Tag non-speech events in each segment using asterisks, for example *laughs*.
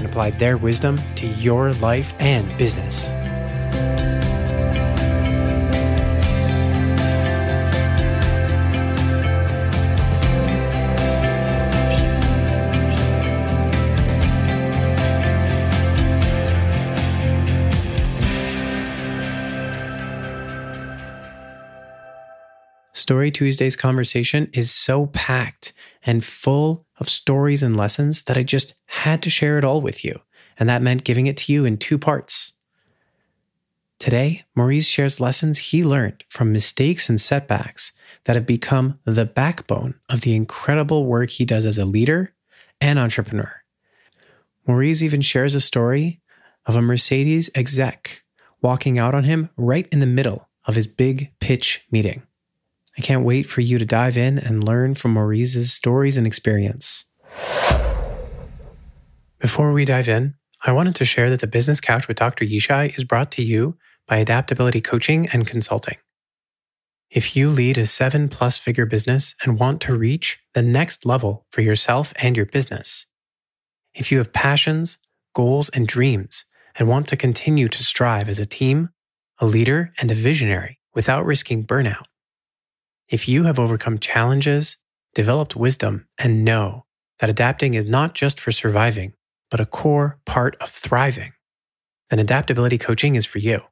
and apply their wisdom to your life and business. Story Tuesday's conversation is so packed and full of stories and lessons that I just had to share it all with you. And that meant giving it to you in two parts. Today, Maurice shares lessons he learned from mistakes and setbacks that have become the backbone of the incredible work he does as a leader and entrepreneur. Maurice even shares a story of a Mercedes exec walking out on him right in the middle of his big pitch meeting. I can't wait for you to dive in and learn from Maurice's stories and experience. Before we dive in, I wanted to share that the Business Couch with Dr. Yishai is brought to you by Adaptability Coaching and Consulting. If you lead a seven plus figure business and want to reach the next level for yourself and your business, if you have passions, goals, and dreams and want to continue to strive as a team, a leader, and a visionary without risking burnout, if you have overcome challenges, developed wisdom, and know that adapting is not just for surviving, but a core part of thriving, then adaptability coaching is for you.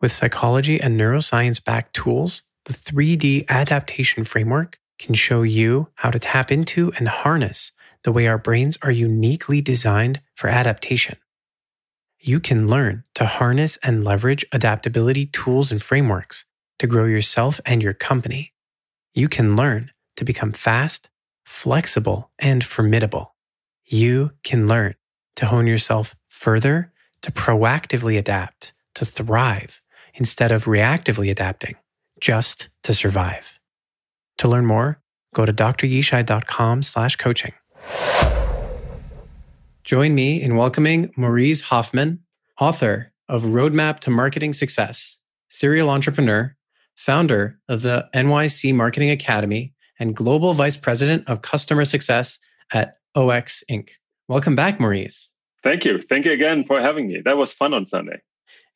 With psychology and neuroscience backed tools, the 3D adaptation framework can show you how to tap into and harness the way our brains are uniquely designed for adaptation. You can learn to harness and leverage adaptability tools and frameworks to grow yourself and your company. You can learn to become fast, flexible, and formidable. You can learn to hone yourself further, to proactively adapt, to thrive instead of reactively adapting, just to survive. To learn more, go to dryishai.com slash coaching. Join me in welcoming Maurice Hofmann, author of Roadmap to Marketing Success, serial entrepreneur, founder of the NYC Marketing Academy, and Global Vice President of Customer Success at OX Inc. Welcome back, Maurice. Thank you. Thank you again for having me. That was fun on Sunday.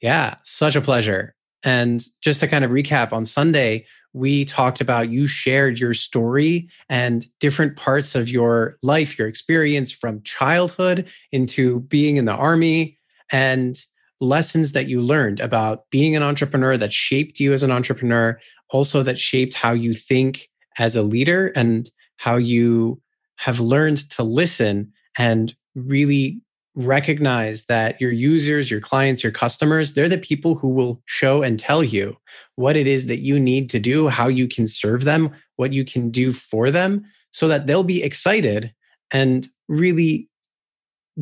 Yeah, such a pleasure. And just to kind of recap, on Sunday, we talked about you shared your story and different parts of your life, your experience from childhood into being in the army and lessons that you learned about being an entrepreneur that shaped you as an entrepreneur, also that shaped how you think as a leader and how you have learned to listen and really recognize that your users, your clients, your customers, they're the people who will show and tell you what it is that you need to do, how you can serve them, what you can do for them, so that they'll be excited and really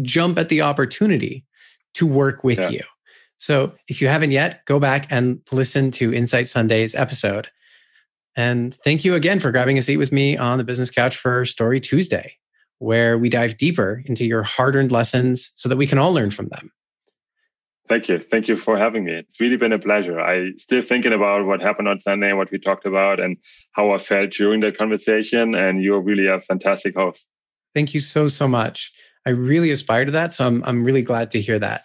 jump at the opportunity to work with yeah. you. So if you haven't yet, go back and listen to Insight Sunday's episode. And thank you again for grabbing a seat with me on the business couch for Story Tuesday, where we dive deeper into your hard earned lessons so that we can all learn from them. Thank you. Thank you for having me. It's really been a pleasure. I still thinking about what happened on Sunday and what we talked about and how I felt during that conversation. And you're really a fantastic host. Thank you so, so much. I really aspire to that. So I'm, I'm really glad to hear that.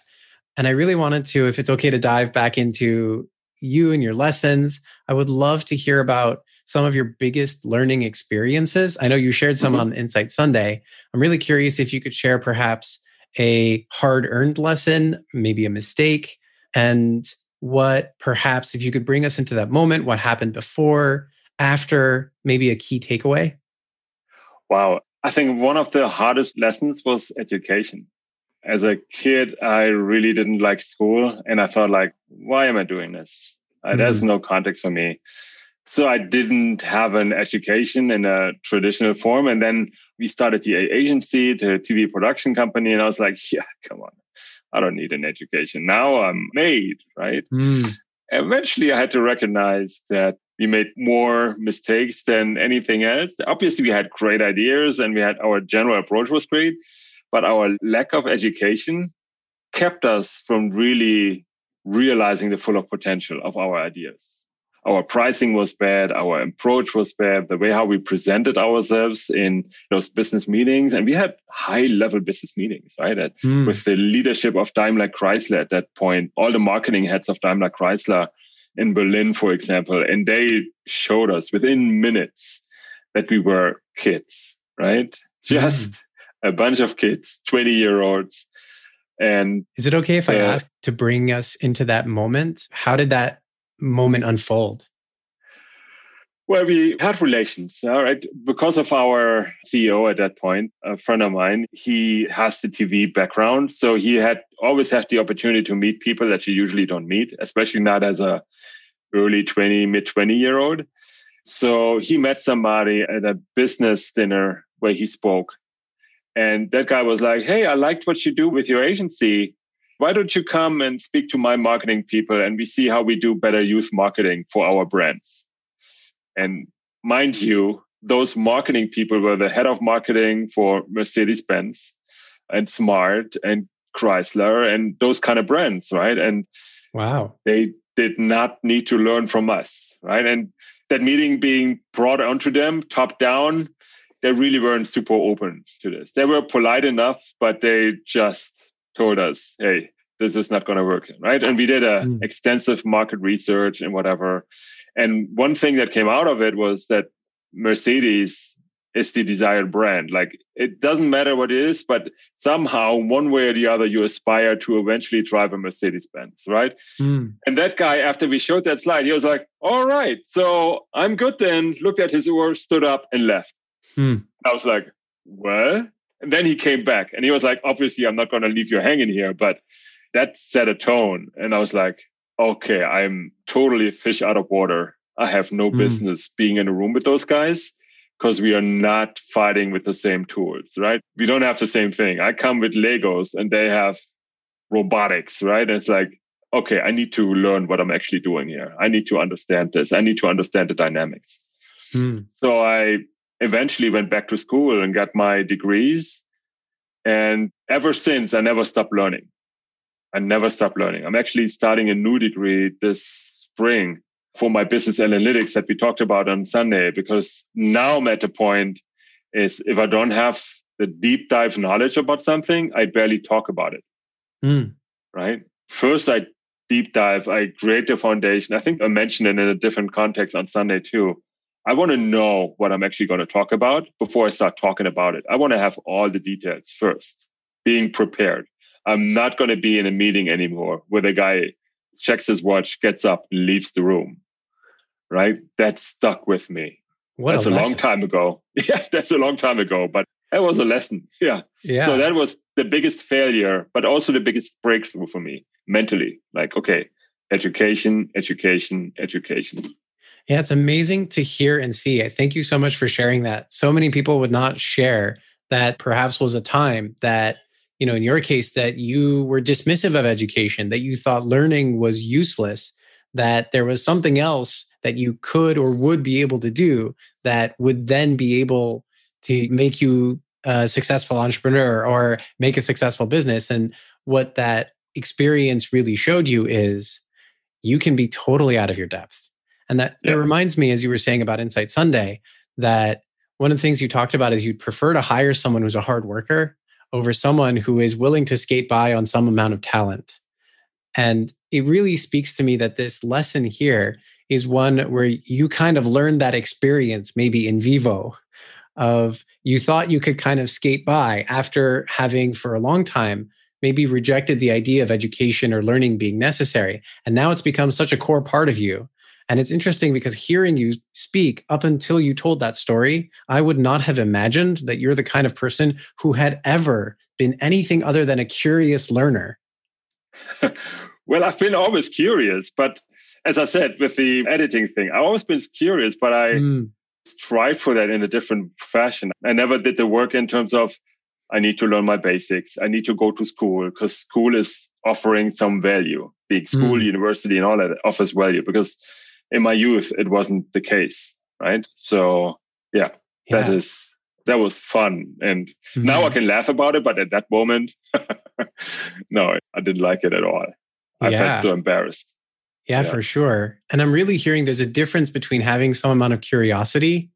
And I really wanted to, if it's okay to dive back into you and your lessons, I would love to hear about some of your biggest learning experiences. I know you shared some mm-hmm. on Insight Sunday. I'm really curious if you could share perhaps a hard earned lesson, maybe a mistake, and what perhaps if you could bring us into that moment, what happened before, after, maybe a key takeaway? Wow. I think one of the hardest lessons was education. As a kid, I really didn't like school and I thought like, why am I doing this? Mm-hmm. There's no context for me. So I didn't have an education in a traditional form. And then we started the agency, the TV production company. And I was like, *laughs* yeah, come on. I don't need an education. Now I'm made, right? Mm. Eventually, I had to recognize that we made more mistakes than anything else. Obviously, we had great ideas and we had our general approach was great, but our lack of education kept us from really realizing the full of potential of our ideas our pricing was bad, our approach was bad, the way how we presented ourselves in those business meetings. And we had high level business meetings, right? At, mm. With the leadership of Daimler Chrysler at that point, all the marketing heads of Daimler Chrysler in Berlin, for example, and they showed us within minutes that we were kids, right? Hmm. Just mm. A bunch of kids, 20 year olds. And is it okay if uh, I ask to bring us into that moment? How did that moment unfold? Well, we had relations, all right. Because of our CEO at that point, a friend of mine, he has the TV background. So he had always had the opportunity to meet people that you usually don't meet, especially not as a early 20, mid 20 year old. So he met somebody at a business dinner where he spoke. And that guy was like, Hey, I liked what you do with your agency why don't you come and speak to my marketing people and we see how we do better youth marketing for our brands? And mind you, those marketing people were the head of marketing for Mercedes Benz and Smart and Chrysler and those kind of brands, right? And wow, they did not need to learn from us, right? And that meeting being brought onto them top down, they really weren't super open to this. They were polite enough, but they just told us, hey, this is not going to work, right? And we did a mm. extensive market research and whatever. And one thing that came out of it was that Mercedes is the desired brand. Like it doesn't matter what it is, but somehow one way or the other, you aspire to eventually drive a Mercedes Benz, right? Mm. And that guy, after we showed that slide, he was like, "All right, so I'm good." Then looked at his oar, stood up, and left. Mm. I was like, "Well." And then he came back and he was like, obviously, I'm not going to leave you hanging here, but that set a tone. And I was like, okay, I'm totally fish out of water. I have no mm. business being in a room with those guys because we are not fighting with the same tools, right? We don't have the same thing. I come with Legos and they have robotics, right? And it's like, okay, I need to learn what I'm actually doing here. I need to understand this. I need to understand the dynamics. Mm. So I eventually went back to school and got my degrees. And ever since, I never stopped learning. I never stopped learning. I'm actually starting a new degree this spring for my business analytics that we talked about on Sunday, because now I'm at the point is if I don't have the deep dive knowledge about something, I barely talk about it. Mm. Right. First, I deep dive, I create the foundation. I think I mentioned it in a different context on Sunday too. I want to know what I'm actually going to talk about before I start talking about it. I want to have all the details first, being prepared. I'm not going to be in a meeting anymore where the guy checks his watch, gets up, and leaves the room. Right? That stuck with me. What that's a, a long time ago. *laughs* Yeah, that's a long time ago, but that was a lesson. Yeah. *laughs* Yeah. So that was the biggest failure, but also the biggest breakthrough for me mentally. Like, okay, education, education, education. Yeah, it's amazing to hear and see. Thank you so much for sharing that. So many people would not share that perhaps was a time that you know in your case that you were dismissive of education that you thought learning was useless that there was something else that you could or would be able to do that would then be able to make you a successful entrepreneur or make a successful business and what that experience really showed you is you can be totally out of your depth. And that, yeah. reminds me, as you were saying about Insight Sunday, that one of the things you talked about is you'd prefer to hire someone who's a hard worker over someone who is willing to skate by on some amount of talent. And it really speaks to me that this lesson here is one where you kind of learned that experience, maybe in vivo, of you thought you could kind of skate by after having for a long time maybe rejected the idea of education or learning being necessary. And now it's become such a core part of you. And it's interesting because hearing you speak up until you told that story, I would not have imagined that you're the kind of person who had ever been anything other than a curious learner. *laughs* well, I've been always curious, but as I said with the editing thing, I've always been curious, but I mm. strive for that in a different fashion. I never did the work in terms of I need to learn my basics. I need to go to school because school is offering some value. Big school, mm. university, and all that offers value because in my youth it wasn't the case, right? So yeah, yeah. that is that was fun, and mm. now I mm-hmm. can laugh about it. But at that moment, *laughs* no, I didn't like it at all. I yeah. felt so embarrassed. Yeah, yeah, for sure. And I'm really hearing there's a difference between having some amount of curiosity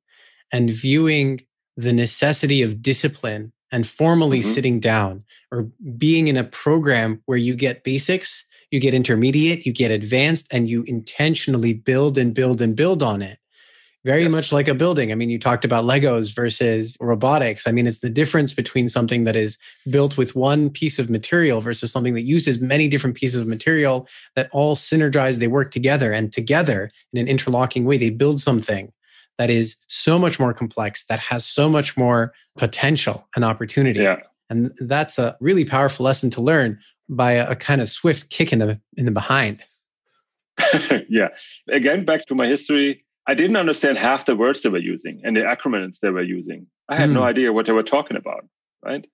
and viewing the necessity of discipline and formally mm-hmm. sitting down or being in a program where you get basics, you get intermediate, you get advanced, and you intentionally build and build and build on it. Very yes. much like a building. I mean, you talked about Legos versus robotics. I mean, it's the difference between something that is built with one piece of material versus something that uses many different pieces of material that all synergize, they work together, and together in an interlocking way, they build something that is so much more complex, that has so much more potential and opportunity. Yeah. And that's a really powerful lesson to learn by a, a kind of swift kick in the in the behind. *laughs* yeah. Again, back to my history, I didn't understand half the words they were using and the acronyms they were using. I had mm. no hmm. idea what they were talking about. Right.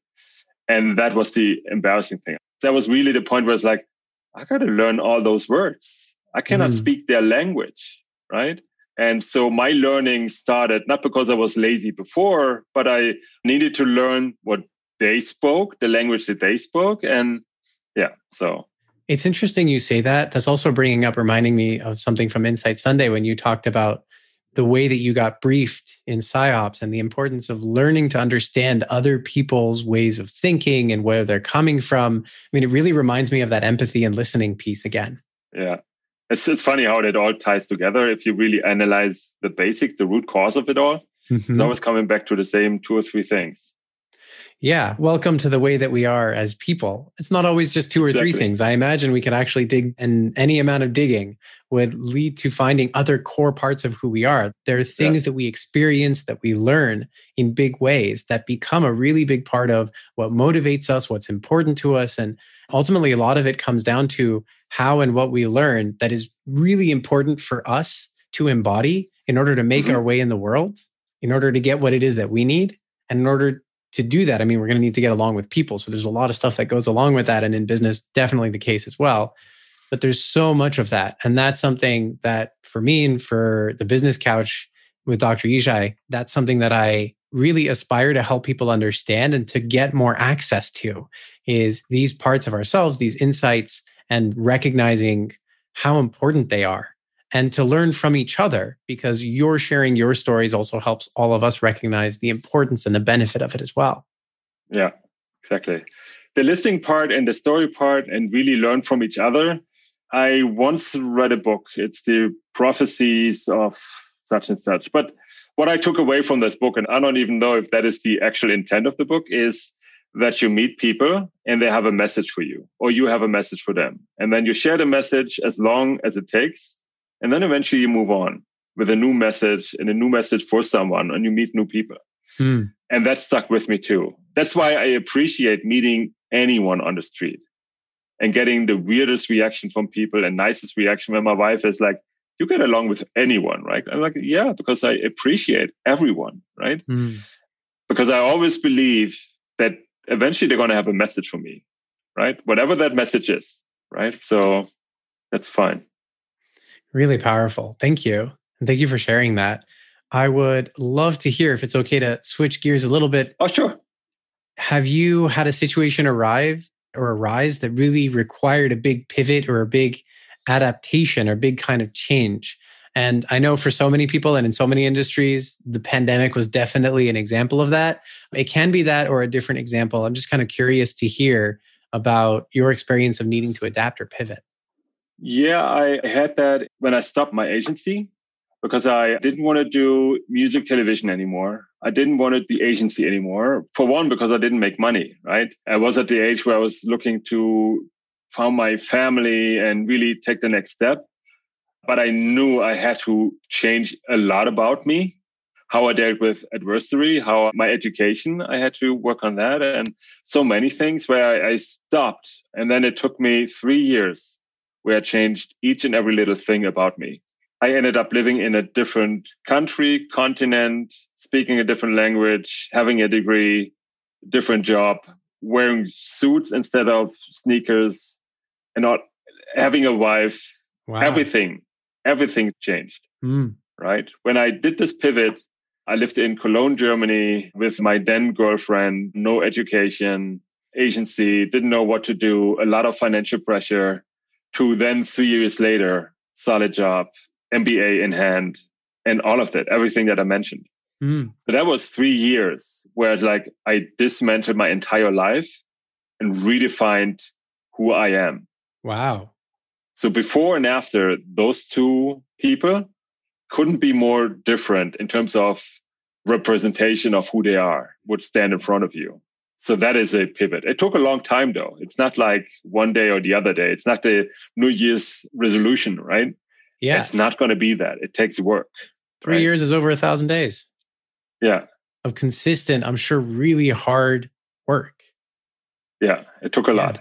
And that was the embarrassing thing. That was really the point where it's like, I got to learn all those words. I cannot mm. speak their language. Right. And so my learning started not because I was lazy before, but I needed to learn what they spoke, the language that they spoke. And yeah, so. It's interesting you say that. That's also bringing up, reminding me of something from Insight Sunday when you talked about the way that you got briefed in PSYOPs and the importance of learning to understand other people's ways of thinking and where they're coming from. I mean, it really reminds me of that empathy and listening piece again. Yeah it's it's funny how it all ties together if you really analyze the basic, the root cause of it all. Mm-hmm. It's always coming back to the same two or three things. Yeah. Welcome to the way that we are as people. It's not always just two or exactly. three things. I imagine we could actually dig, and any amount of digging would lead to finding other core parts of who we are. There are things yeah. that we experience, that we learn in big ways that become a really big part of what motivates us, what's important to us. And ultimately, a lot of it comes down to how and what we learn that is really important for us to embody in order to make mm-hmm. our way in the world, in order to get what it is that we need. And in order to do that, I mean, we're going to need to get along with people. So there's a lot of stuff that goes along with that. And in business, definitely the case as well. But there's so much of that. And that's something that for me and for the business couch with Dr. Yishai, that's something that I really aspire to help people understand and to get more access to is these parts of ourselves, these insights and recognizing how important they are and to learn from each other because your sharing your stories also helps all of us recognize the importance and the benefit of it as well. Yeah, exactly. The listening part and the story part and really learn from each other. I once read a book. It's the prophecies of such and such. But what I took away from this book, and I don't even know if that is the actual intent of the book, is that you meet people and they have a message for you or you have a message for them. And then you share the message as long as it takes. And then eventually you move on with a new message and a new message for someone and you meet new people. Hmm. And that stuck with me too. That's why I appreciate meeting anyone on the street and getting the weirdest reaction from people and nicest reaction when my wife is like, you get along with anyone, right? I'm like, yeah, because I appreciate everyone, right? Hmm. Because I always believe that eventually they're going to have a message for me, right? Whatever that message is, right? So that's fine. Really powerful. Thank you. And thank you for sharing that. I would love to hear if it's okay to switch gears a little bit. Oh, sure. Have you had a situation arrive or arise that really required a big pivot or a big adaptation or big kind of change. And I know for so many people and in so many industries, the pandemic was definitely an example of that. It can be that or a different example. I'm just kind of curious to hear about your experience of needing to adapt or pivot. Yeah, I had that when I stopped my agency because I didn't want to do music television anymore. I didn't want the agency anymore. For one, because I didn't make money, right? I was at the age where I was looking to found my family and really take the next step but I knew I had to change a lot about me, how I dealt with adversity, how my education, I had to work on that, and so many things where I, I stopped. And then it took me three years where I changed each and every little thing about me. I ended up living in a different country, continent, speaking a different language, having a degree, different job, wearing suits instead of sneakers, and not having a wife, wow. everything everything changed. Mm. Right. When I did this pivot, I lived in Cologne, Germany with my then girlfriend, no education, agency, didn't know what to do, a lot of financial pressure to then three years later, solid job, MBA in hand, and all of that, everything that I mentioned. Mm. But that was three years where like I dismantled my entire life and redefined who I am. Wow. So before and after, those two people couldn't be more different in terms of representation of who they are, would stand in front of you. So that is a pivot. It took a long time though. It's not like one day or the other day. It's not the New Year's resolution, right? Yeah. It's not going to be that. It takes work. Three right? years is over a thousand days. Yeah. Of consistent, I'm sure, really hard work. Yeah. It took a yeah. lot.